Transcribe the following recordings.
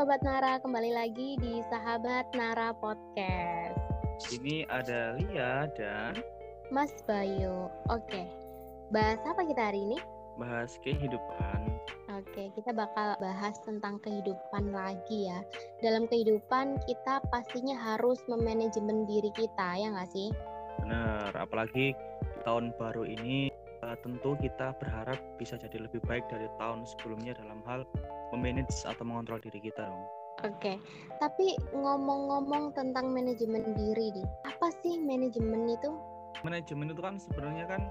Sobat Nara, kembali lagi di Sahabat Nara Podcast. Ini ada Lia dan Mas Bayu. Oke, bahas apa kita hari ini? bahas kehidupan. Oke, kita bakal bahas tentang kehidupan lagi ya. Dalam kehidupan kita pastinya harus memanajemen diri kita, ya nggak sih? Benar, apalagi tahun baru ini uh, tentu kita berharap bisa jadi lebih baik dari tahun sebelumnya dalam hal memanage atau mengontrol diri kita dong. Oke, tapi ngomong-ngomong tentang manajemen diri nih, apa sih manajemen itu? Manajemen itu kan sebenarnya kan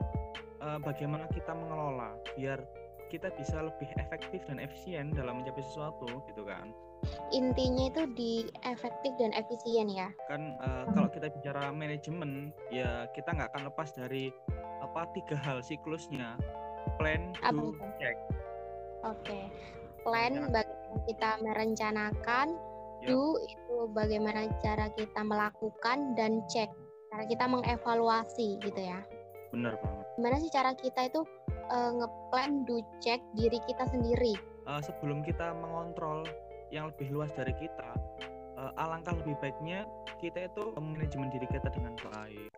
uh, bagaimana kita mengelola biar kita bisa lebih efektif dan efisien dalam mencapai sesuatu gitu kan. Intinya itu di efektif dan efisien ya. Kan uh, kalau kita bicara manajemen ya kita nggak akan lepas dari apa tiga hal siklusnya plan, do, check. Oke, plan bagaimana kita merencanakan, Yap. do itu bagaimana cara kita melakukan dan cek cara kita mengevaluasi gitu ya. Bener banget. Gimana sih cara kita itu uh, ngeplan, do, cek diri kita sendiri? Uh, sebelum kita mengontrol yang lebih luas dari kita, uh, alangkah lebih baiknya kita itu manajemen diri kita dengan baik.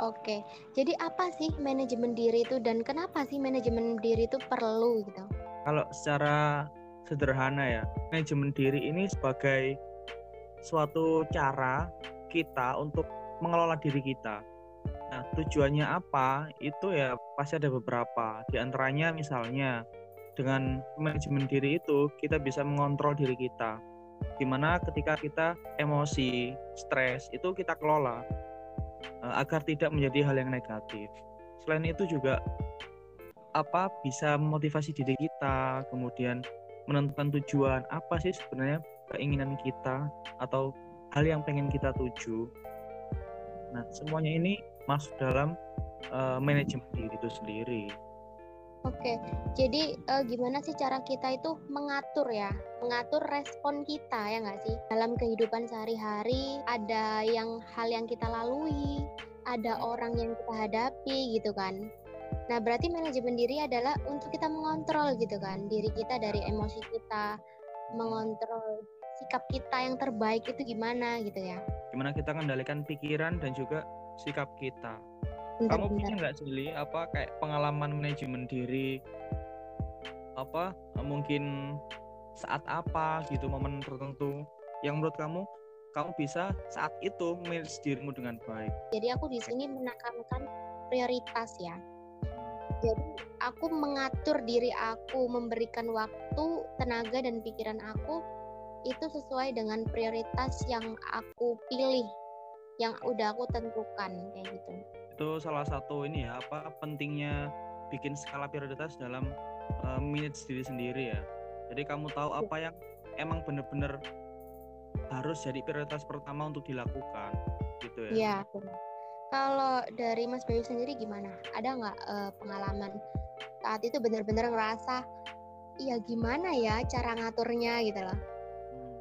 Oke, jadi apa sih manajemen diri itu dan kenapa sih manajemen diri itu perlu gitu? Kalau secara sederhana ya, manajemen diri ini sebagai suatu cara kita untuk mengelola diri kita. Nah, tujuannya apa? Itu ya pasti ada beberapa. Di antaranya misalnya dengan manajemen diri itu kita bisa mengontrol diri kita. Di mana ketika kita emosi, stres itu kita kelola uh, agar tidak menjadi hal yang negatif. Selain itu juga apa bisa memotivasi diri kita, kemudian menentukan tujuan apa sih sebenarnya keinginan kita atau hal yang pengen kita tuju. Nah, semuanya ini masuk dalam uh, manajemen diri itu sendiri. Oke, jadi uh, gimana sih cara kita itu mengatur ya, mengatur respon kita ya nggak sih dalam kehidupan sehari-hari? Ada yang hal yang kita lalui, ada orang yang kita hadapi gitu kan. Nah, berarti manajemen diri adalah untuk kita mengontrol gitu kan, diri kita dari emosi kita, mengontrol sikap kita yang terbaik itu gimana gitu ya. Gimana kita kendalikan pikiran dan juga sikap kita. Bentar, Kamu punya nggak sih Li, apa kayak pengalaman manajemen diri apa mungkin saat apa gitu momen tertentu yang menurut kamu kamu bisa saat itu manage dirimu dengan baik. Jadi aku di sini menekankan prioritas ya. Jadi aku mengatur diri aku, memberikan waktu, tenaga dan pikiran aku itu sesuai dengan prioritas yang aku pilih, yang udah aku tentukan kayak gitu. Itu salah satu ini ya apa pentingnya bikin skala prioritas dalam uh, manage diri sendiri ya. Jadi kamu tahu apa yang emang bener-bener harus jadi prioritas pertama untuk dilakukan gitu ya. Iya. Benar. Kalau dari Mas Bayu sendiri gimana? Ada nggak eh, pengalaman saat itu benar-benar ngerasa, iya gimana ya cara ngaturnya gitu loh? Hmm.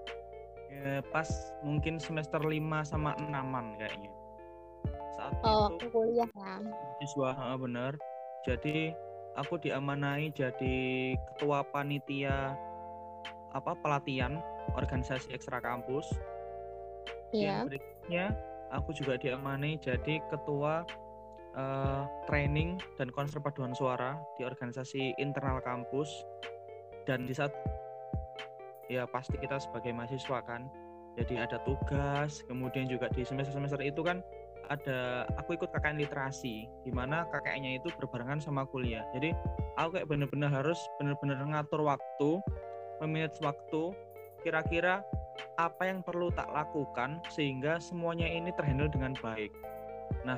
Ya, pas mungkin semester 5 sama 6-an kayaknya. Saat Oh, itu waktu kuliah kan? siswa ha, bener. Jadi aku diamanai jadi ketua panitia apa pelatihan organisasi ekstra kampus. Iya. Yang berikutnya aku juga diamanai jadi ketua eh, training dan konser paduan suara di organisasi internal kampus. Dan di saat ya pasti kita sebagai mahasiswa kan, jadi ada tugas. Kemudian juga di semester-semester itu kan ada aku ikut KKN literasi di mana KKN-nya itu berbarengan sama kuliah. Jadi aku kayak bener-bener harus bener-bener ngatur waktu, memanage waktu kira-kira apa yang perlu tak lakukan sehingga semuanya ini terhandle dengan baik. Nah,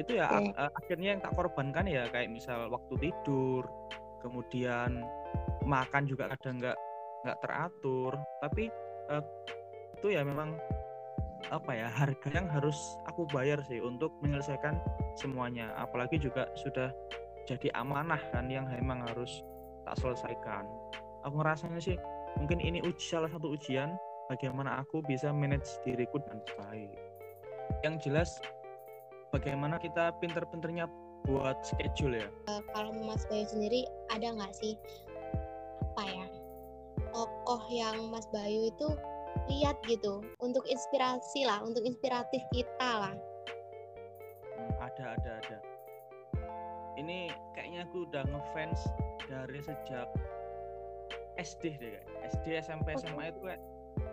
itu ya ak- akhirnya yang tak korbankan ya kayak misal waktu tidur, kemudian makan juga kadang nggak nggak teratur. Tapi eh, itu ya memang apa ya harga yang harus aku bayar sih untuk menyelesaikan semuanya. Apalagi juga sudah jadi amanah kan yang memang harus tak selesaikan. Aku ngerasanya sih mungkin ini uji salah satu ujian bagaimana aku bisa manage diriku dengan baik. Yang jelas bagaimana kita pinter-pinternya buat schedule ya. Eh, kalau Mas Bayu sendiri ada nggak sih apa ya tokoh yang Mas Bayu itu lihat gitu untuk inspirasi lah, untuk inspiratif kita lah. Hmm, ada ada ada. Ini kayaknya aku udah ngefans dari sejak SD deh kayak. SD SMP SMA itu kayak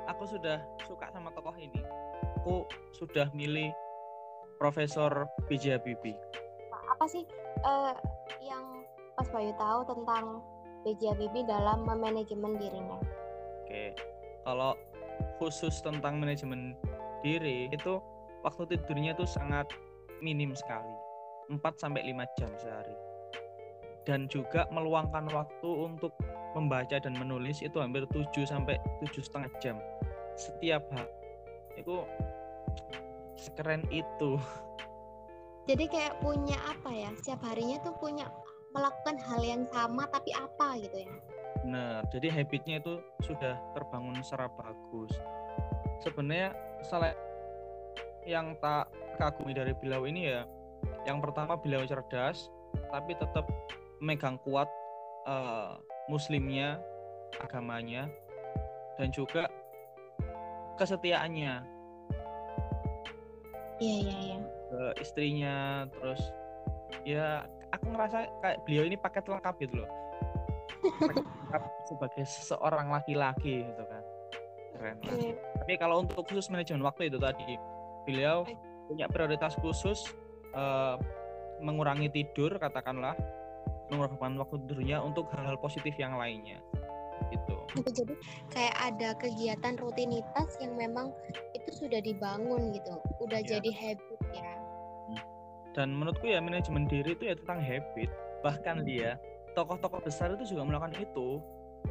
aku sudah suka sama tokoh ini. Aku sudah milih Profesor B.J. Habibie. Apa sih uh, yang Mas Bayu tahu tentang B.J. Habibie dalam memanajemen dirinya? Oke, kalau khusus tentang manajemen diri itu waktu tidurnya itu sangat minim sekali 4 sampai 5 jam sehari dan juga meluangkan waktu untuk membaca dan menulis itu hampir 7 sampai tujuh setengah jam. Setiap hari. Itu sekeren itu. Jadi kayak punya apa ya? Setiap harinya tuh punya melakukan hal yang sama tapi apa gitu ya? Nah, jadi habitnya itu sudah terbangun secara bagus. Sebenarnya salah yang tak kagumi dari beliau ini ya, yang pertama beliau cerdas, tapi tetap megang kuat uh, muslimnya, agamanya, dan juga kesetiaannya. Iya iya iya. Ke istrinya, terus ya aku ngerasa kayak beliau ini paket lengkap gitu loh sebagai seorang laki-laki gitu kan keren okay. tapi kalau untuk khusus manajemen waktu itu tadi beliau punya prioritas khusus uh, mengurangi tidur katakanlah mengorbankan waktu tidurnya untuk hal-hal positif yang lainnya gitu jadi kayak ada kegiatan rutinitas yang memang itu sudah dibangun gitu udah ya. jadi habit ya hmm. dan menurutku ya manajemen diri itu ya tentang habit bahkan dia tokoh-tokoh besar itu juga melakukan itu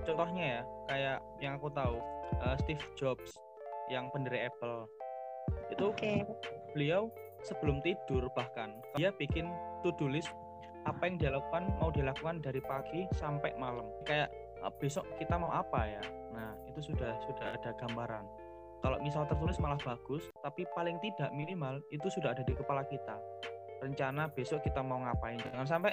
contohnya ya kayak yang aku tahu uh, Steve Jobs yang pendiri Apple itu okay. beliau sebelum tidur bahkan dia bikin to-do list apa yang dia lakukan mau dilakukan dari pagi sampai malam. Kayak uh, besok kita mau apa ya? Nah itu sudah sudah ada gambaran. Kalau misal tertulis malah bagus tapi paling tidak minimal itu sudah ada di kepala kita. Rencana besok kita mau ngapain? Jangan sampai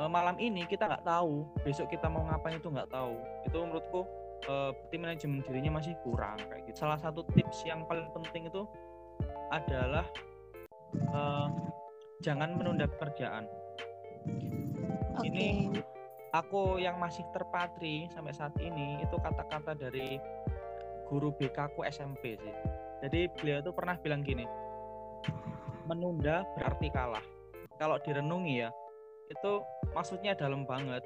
uh, malam ini kita nggak tahu besok kita mau ngapain itu nggak tahu. Itu menurutku uh, tim manajemen dirinya masih kurang kayak gitu. Salah satu tips yang paling penting itu adalah uh, jangan menunda pekerjaan okay. ini aku yang masih terpatri sampai saat ini itu kata-kata dari guru BK ku SMP sih jadi beliau tuh pernah bilang gini menunda berarti kalah kalau direnungi ya itu maksudnya dalam banget.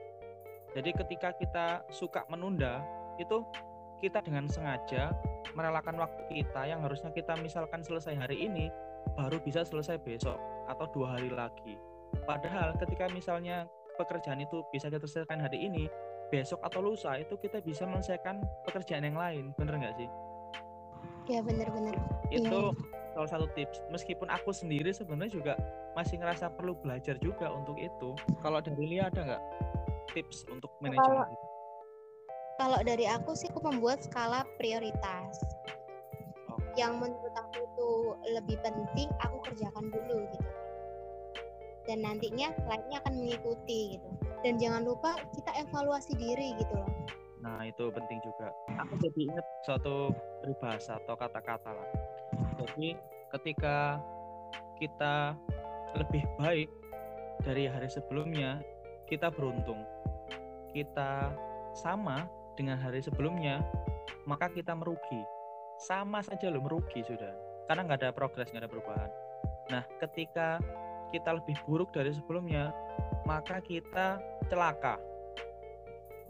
Jadi ketika kita suka menunda, itu kita dengan sengaja merelakan waktu kita yang harusnya kita misalkan selesai hari ini baru bisa selesai besok atau dua hari lagi. Padahal ketika misalnya pekerjaan itu bisa kita selesaikan hari ini, besok atau lusa itu kita bisa menyelesaikan pekerjaan yang lain, bener nggak sih? Ya bener-bener. Itu ya salah satu tips. Meskipun aku sendiri sebenarnya juga masih ngerasa perlu belajar juga untuk itu. Kalau dari Lia ada nggak tips untuk manajemen kalau, kalau dari aku sih aku membuat skala prioritas. Yang menurut aku itu lebih penting aku kerjakan dulu gitu dan nantinya lainnya akan mengikuti gitu dan jangan lupa kita evaluasi diri gitu loh nah itu penting juga aku jadi ingat suatu peribahasa atau kata-kata lah jadi ketika kita lebih baik dari hari sebelumnya, kita beruntung. Kita sama dengan hari sebelumnya, maka kita merugi. Sama saja loh merugi sudah. Karena nggak ada progres, nggak ada perubahan. Nah, ketika kita lebih buruk dari sebelumnya, maka kita celaka.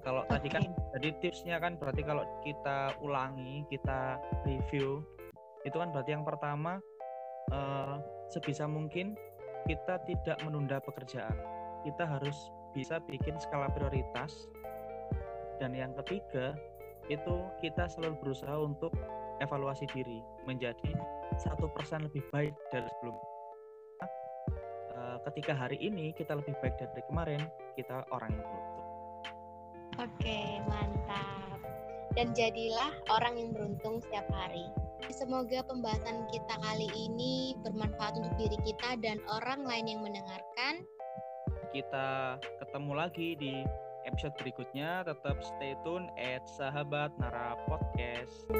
Kalau okay. tadi kan, jadi tipsnya kan berarti kalau kita ulangi, kita review, itu kan berarti yang pertama uh, sebisa mungkin kita tidak menunda pekerjaan kita harus bisa bikin skala prioritas dan yang ketiga itu kita selalu berusaha untuk evaluasi diri menjadi satu persen lebih baik dari sebelumnya ketika hari ini kita lebih baik dari kemarin kita orang yang beruntung oke mantap. Dan jadilah orang yang beruntung setiap hari. Semoga pembahasan kita kali ini bermanfaat untuk diri kita dan orang lain yang mendengarkan. Kita ketemu lagi di episode berikutnya. Tetap stay tune at sahabat nara podcast